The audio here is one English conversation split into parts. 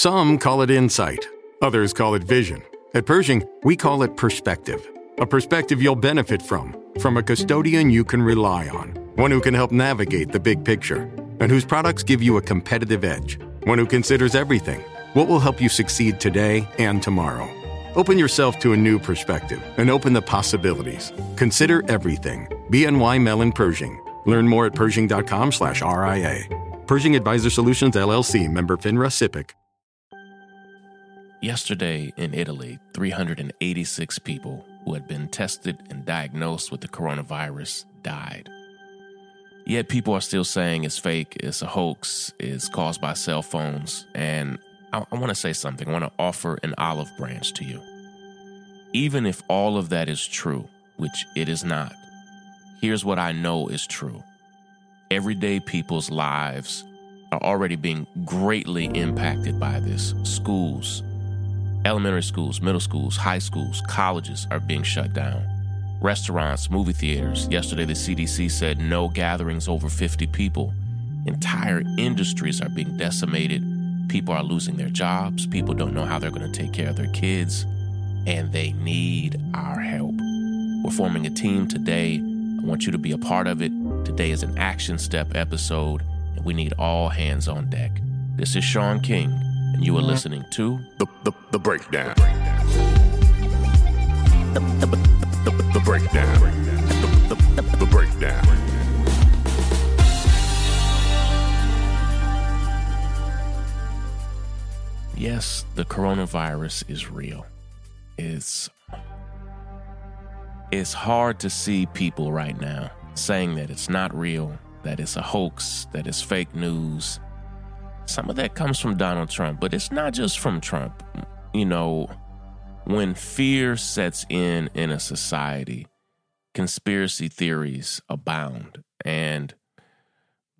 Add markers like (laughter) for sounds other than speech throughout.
Some call it insight, others call it vision. At Pershing, we call it perspective. A perspective you'll benefit from, from a custodian you can rely on, one who can help navigate the big picture, and whose products give you a competitive edge, one who considers everything what will help you succeed today and tomorrow. Open yourself to a new perspective and open the possibilities. Consider everything. BNY Mellon Pershing. Learn more at Pershing.com slash RIA. Pershing Advisor Solutions LLC member FINRA SIPC. Yesterday in Italy, 386 people who had been tested and diagnosed with the coronavirus died. Yet people are still saying it's fake, it's a hoax, it's caused by cell phones, and I, I want to say something. I want to offer an olive branch to you. Even if all of that is true, which it is not, here's what I know is true. Everyday people's lives are already being greatly impacted by this. Schools, elementary schools, middle schools, high schools, colleges are being shut down. Restaurants, movie theaters. Yesterday, the CDC said no gatherings over 50 people. Entire industries are being decimated People are losing their jobs. People don't know how they're going to take care of their kids, and they need our help. We're forming a team today. I want you to be a part of it. Today is an action step episode, and we need all hands on deck. This is Shaun King, and you are listening to The, the, the Breakdown. The, the, the, the Breakdown. The, the, the, the Breakdown. yes, the coronavirus is real. It's it's hard to see people right now saying that it's not real, that it's a hoax, that it's fake news. Some of that comes from Donald Trump, but it's not just from Trump. You know, when fear sets in in a society, conspiracy theories abound and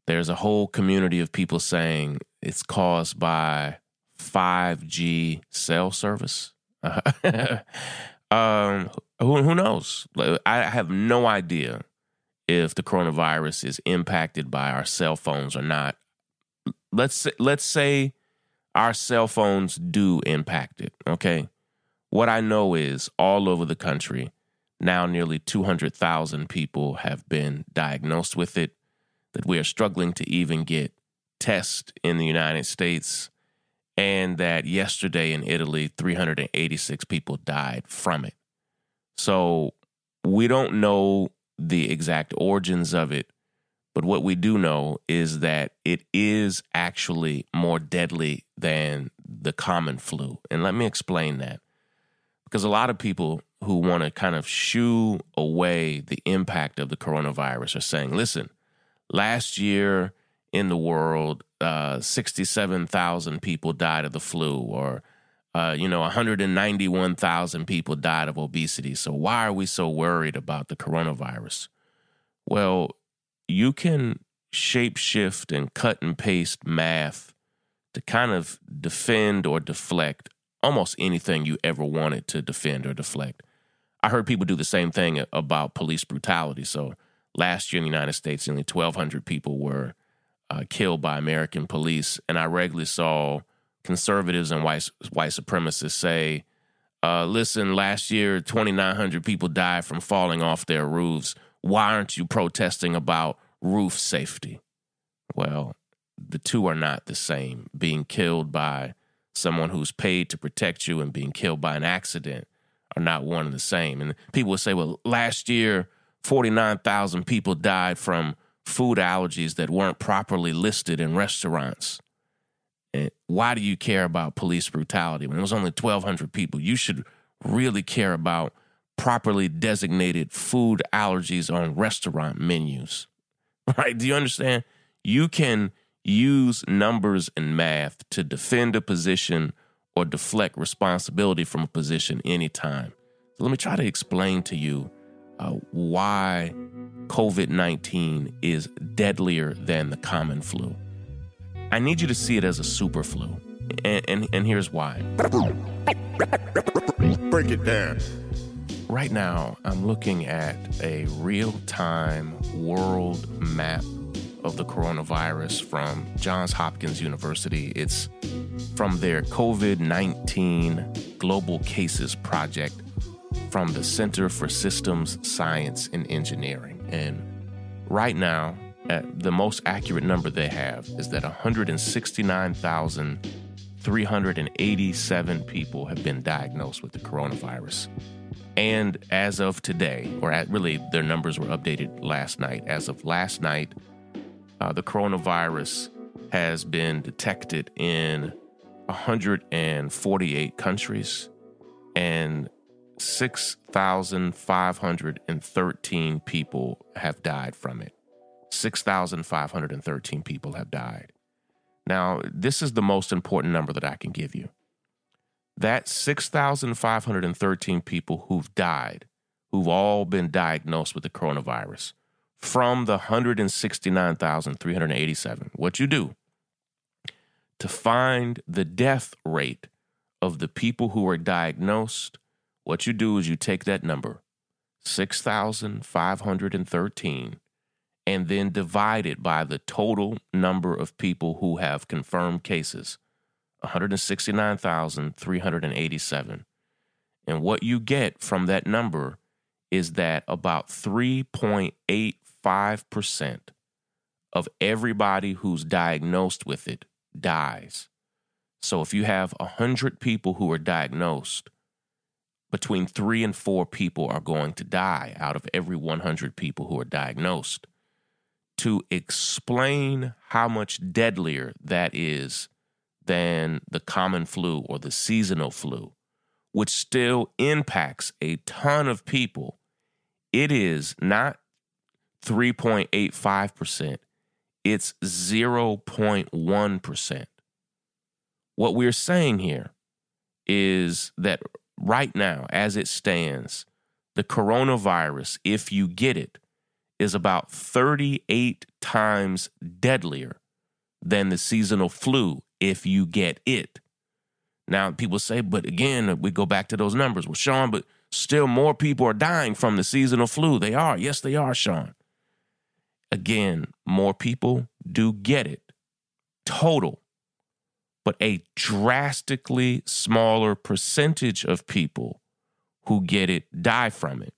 there's a whole community of people saying it's caused by 5G cell service. (laughs) um, who, who knows? I have no idea if the coronavirus is impacted by our cell phones or not. Let's let's say our cell phones do impact it. Okay, what I know is all over the country now, nearly two hundred thousand people have been diagnosed with it. That we are struggling to even get tests in the United States and that yesterday in Italy, 386 people died from it. So we don't know the exact origins of it, but what we do know is that it is actually more deadly than the common flu. And let me explain that. Because a lot of people who want to kind of shoo away the impact of the coronavirus are saying, listen, last year in the world, uh, 67,000 people died of the flu, or uh, you know, 191,000 people died of obesity. So why are we so worried about the coronavirus? Well, you can shapeshift and cut and paste math to kind of defend or deflect almost anything you ever wanted to defend or deflect. I heard people do the same thing about police brutality. So last year in the United States, only 1,200 people were uh, killed by American police, and I regularly saw conservatives and white white supremacists say, uh, "Listen, last year 2,900 people died from falling off their roofs. Why aren't you protesting about roof safety?" Well, the two are not the same. Being killed by someone who's paid to protect you and being killed by an accident are not one and the same. And people will say, "Well, last year 49,000 people died from." food allergies that weren't properly listed in restaurants. And why do you care about police brutality when it was only 1,200 people? You should really care about properly designated food allergies on restaurant menus. (laughs) Right? Do you understand? You can use numbers and math to defend a position or deflect responsibility from a position anytime. So let me try to explain to you uh, why COVID 19 is deadlier than the common flu. I need you to see it as a super flu. And, and, and here's why. Break it down. Right now, I'm looking at a real time world map of the coronavirus from Johns Hopkins University. It's from their COVID 19 Global Cases Project from the Center for Systems Science and Engineering. And right now, the most accurate number they have is that 169,387 people have been diagnosed with the coronavirus. And as of today, or at really their numbers were updated last night, as of last night, uh, the coronavirus has been detected in 148 countries and 6,513 people have died from it. 6,513 people have died. Now, this is the most important number that I can give you. That 6,513 people who've died, who've all been diagnosed with the coronavirus, from the 169,387, what you do to find the death rate of the people who are diagnosed, what you do is you take that number, 6,513, and then divide it by the total number of people who have confirmed cases 169,387. And what you get from that number is that about 3.85% of everybody who's diagnosed with it dies. So if you have 100 people who are diagnosed, between three and four people are going to die out of every 100 people who are diagnosed to explain how much deadlier that is than the common flu or the seasonal flu, which still impacts a ton of people, it is not 3.85%, it's 0.1%. What we're saying here is that right now, as it stands, the coronavirus, if you get it, is about 38 times deadlier than the seasonal flu if you get it. Now, people say, but again, we go back to those numbers. Well, Shaun, but still more people are dying from the seasonal flu. They are. Yes, they are, Shaun. Again, more people do get it total, but a drastically smaller percentage of people who get it die from it.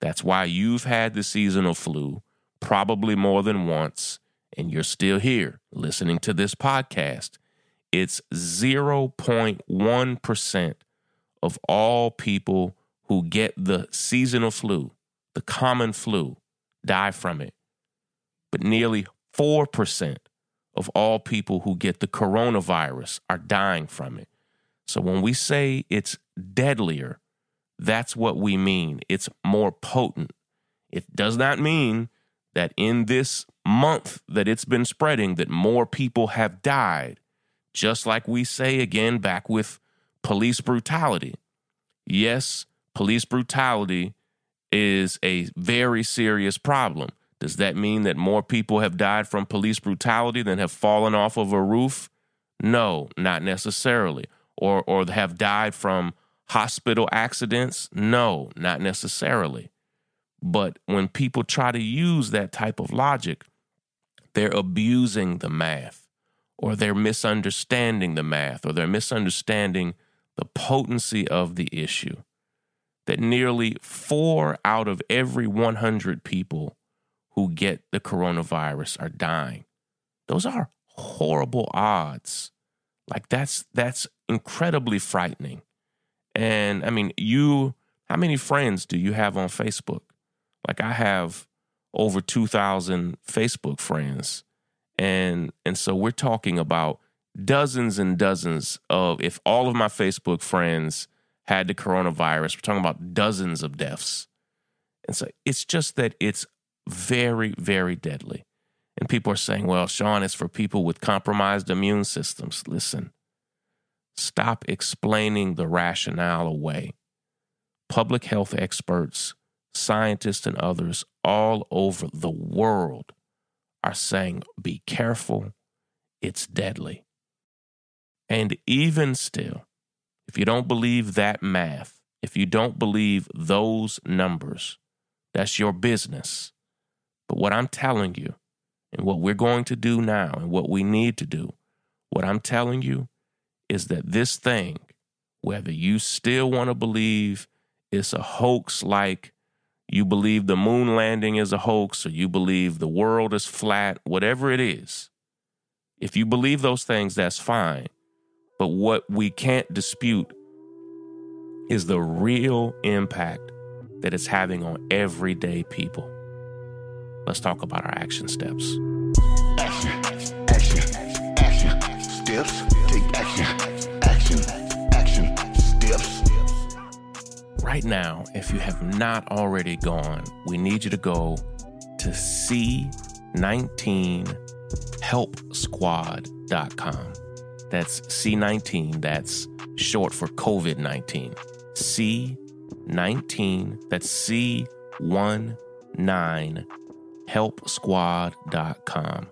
That's why you've had the seasonal flu probably more than once, and you're still here listening to this podcast. It's 0.1% of all people who get the seasonal flu, the common flu, die from it. But nearly 4% of all people who get the coronavirus are dying from it. So when we say it's deadlier, that's what we mean. It's more potent. It does not mean that in this month that it's been spreading that more people have died. Just like we say again back with police brutality. Yes, police brutality is a very serious problem. Does that mean that more people have died from police brutality than have fallen off of a roof? No, not necessarily. Or or have died from hospital accidents? No, not necessarily. But when people try to use that type of logic, they're abusing the math or they're misunderstanding the math or they're misunderstanding the potency of the issue. That nearly four out of every 100 people who get the coronavirus are dying. Those are horrible odds. Like that's that's incredibly frightening. And I mean, you, how many friends do you have on Facebook? Like I have over 2,000 Facebook friends. And, and so we're talking about dozens and dozens of, if all of my Facebook friends had the coronavirus, we're talking about dozens of deaths. And so it's just that it's very, very deadly. And people are saying, well, Shaun, it's for people with compromised immune systems. Listen, Stop explaining the rationale away. Public health experts, scientists, and others all over the world are saying, be careful, it's deadly. And even still, if you don't believe that math, if you don't believe those numbers, that's your business. But what I'm telling you, And what we're going to do now and what we need to do, what I'm telling you is that this thing, whether you still want to believe it's a hoax like you believe the moon landing is a hoax or you believe the world is flat, whatever it is, if you believe those things, that's fine. But what we can't dispute is the real impact that it's having on everyday people. Let's talk about our action steps. Action, action, action, steps, Right now, if you have not already gone, we need you to go to C19helpsquad.com. That's C19, that's short for COVID 19. C19, that's C19 helpsquad.com.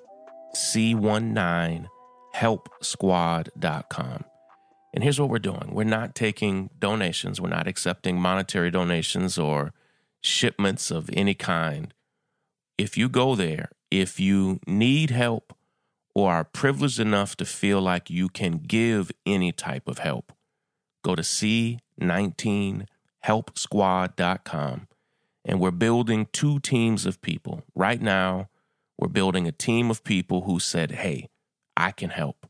C19 helpsquad.com. And here's what we're doing we're not taking donations, we're not accepting monetary donations or shipments of any kind. If you go there, if you need help or are privileged enough to feel like you can give any type of help, go to C19helpsquad.com. And we're building two teams of people. Right now, we're building a team of people who said, Hey, I can help.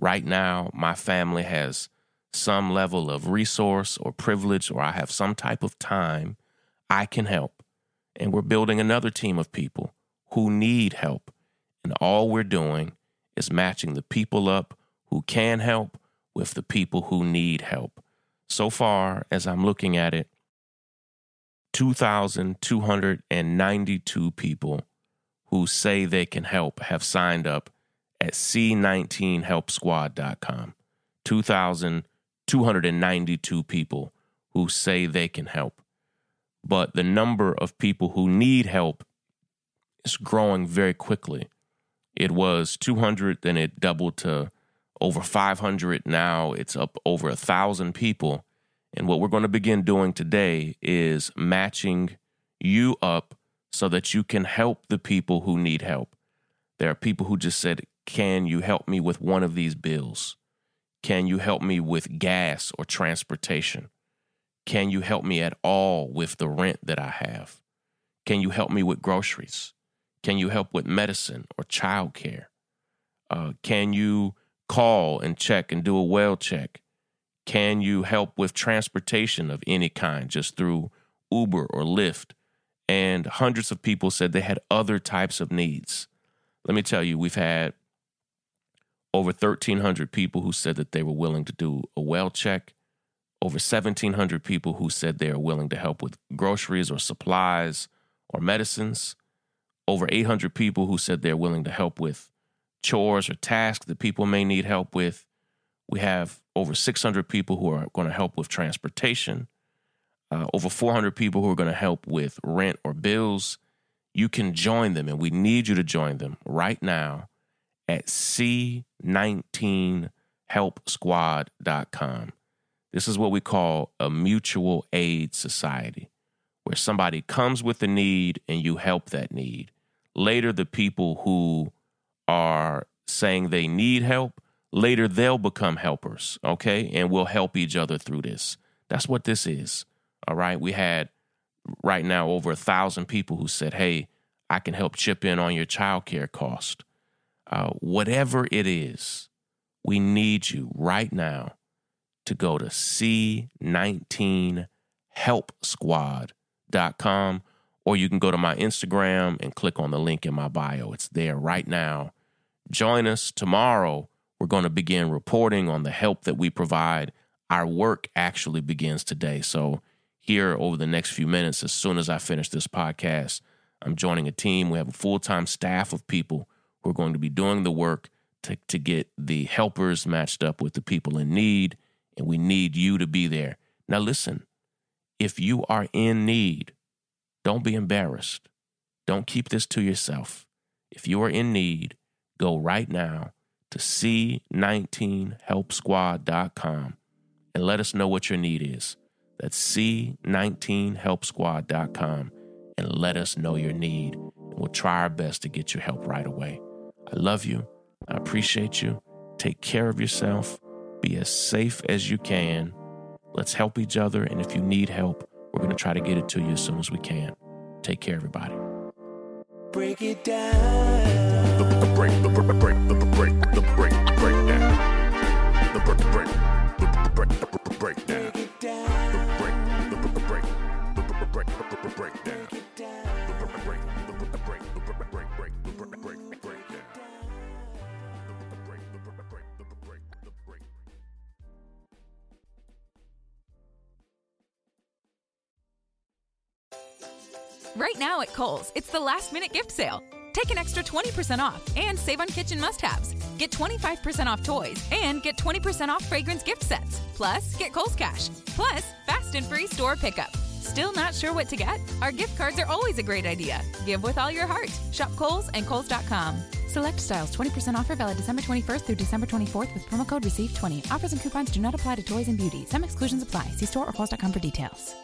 Right now, my family has some level of resource or privilege, or I have some type of time. I can help. And we're building another team of people who need help. And all we're doing is matching the people up who can help with the people who need help. So far, as I'm looking at it, 2,292 people who say they can help have signed up at C19helpsquad.com. 2,292 people who say they can help. But the number of people who need help is growing very quickly. It was 200, then it doubled to over 500. Now it's up over a thousand people. And what we're going to begin doing today is matching you up so that you can help the people who need help. There are people who just said, Can you help me with one of these bills? Can you help me with gas or transportation? Can you help me at all with the rent that I have? Can you help me with groceries? Can you help with medicine or childcare? Uh, can you call and check and do a well check? Can you help with transportation of any kind, just through Uber or Lyft? And hundreds of people said they had other types of needs. Let me tell you, we've had over 1,300 people who said that they were willing to do a well check, over 1,700 people who said they are willing to help with groceries or supplies or medicines, over 800 people who said they're willing to help with chores or tasks that people may need help with. We have over 600 people who are going to help with transportation, uh, over 400 people who are going to help with rent or bills. You can join them, and we need you to join them right now at C19helpsquad.com. This is what we call a mutual aid society, where somebody comes with a need and you help that need. Later, the people who are saying they need help, later they'll become helpers, okay? And we'll help each other through this. That's what this is, all right? We had right now over a thousand people who said, hey, I can help chip in on your childcare cost. Uh, whatever it is, we need you right now to go to C19helpsquad.com or you can go to my Instagram and click on the link in my bio. It's there right now. Join us tomorrow. We're going to begin reporting on the help that we provide. Our work actually begins today. So, here over the next few minutes, as soon as I finish this podcast, I'm joining a team. We have a full time staff of people who are going to be doing the work to, to get the helpers matched up with the people in need. And we need you to be there. Now, listen, if you are in need, don't be embarrassed. Don't keep this to yourself. If you are in need, go right now to C19helpsquad.com and let us know what your need is. That's C19helpsquad.com and let us know your need. We'll try our best to get you help right away. I love you. I appreciate you. Take care of yourself. Be as safe as you can. Let's help each other. And if you need help, we're going to try to get it to you as soon as we can. Take care, everybody. Break it down. The, the break, the break, the break, the break, the break, the breakdown. The break, the break, the the break, the the breakdown. Break it down. The break, the the break, the the break, the the breakdown. Right now at Kohl's, it's the last minute gift sale. Take an extra 20% off and save on kitchen must haves. Get 25% off toys and get 20% off fragrance gift sets. Plus, get Kohl's Cash. Plus, fast and free store pickup. Still not sure what to get? Our gift cards are always a great idea. Give with all your heart. Shop Kohl's and Kohl's.com. Select styles 20% offer valid December 21st through December 24th with promo code RECEIVE20. Offers and coupons do not apply to toys and beauty. Some exclusions apply. See store or Kohl's.com for details.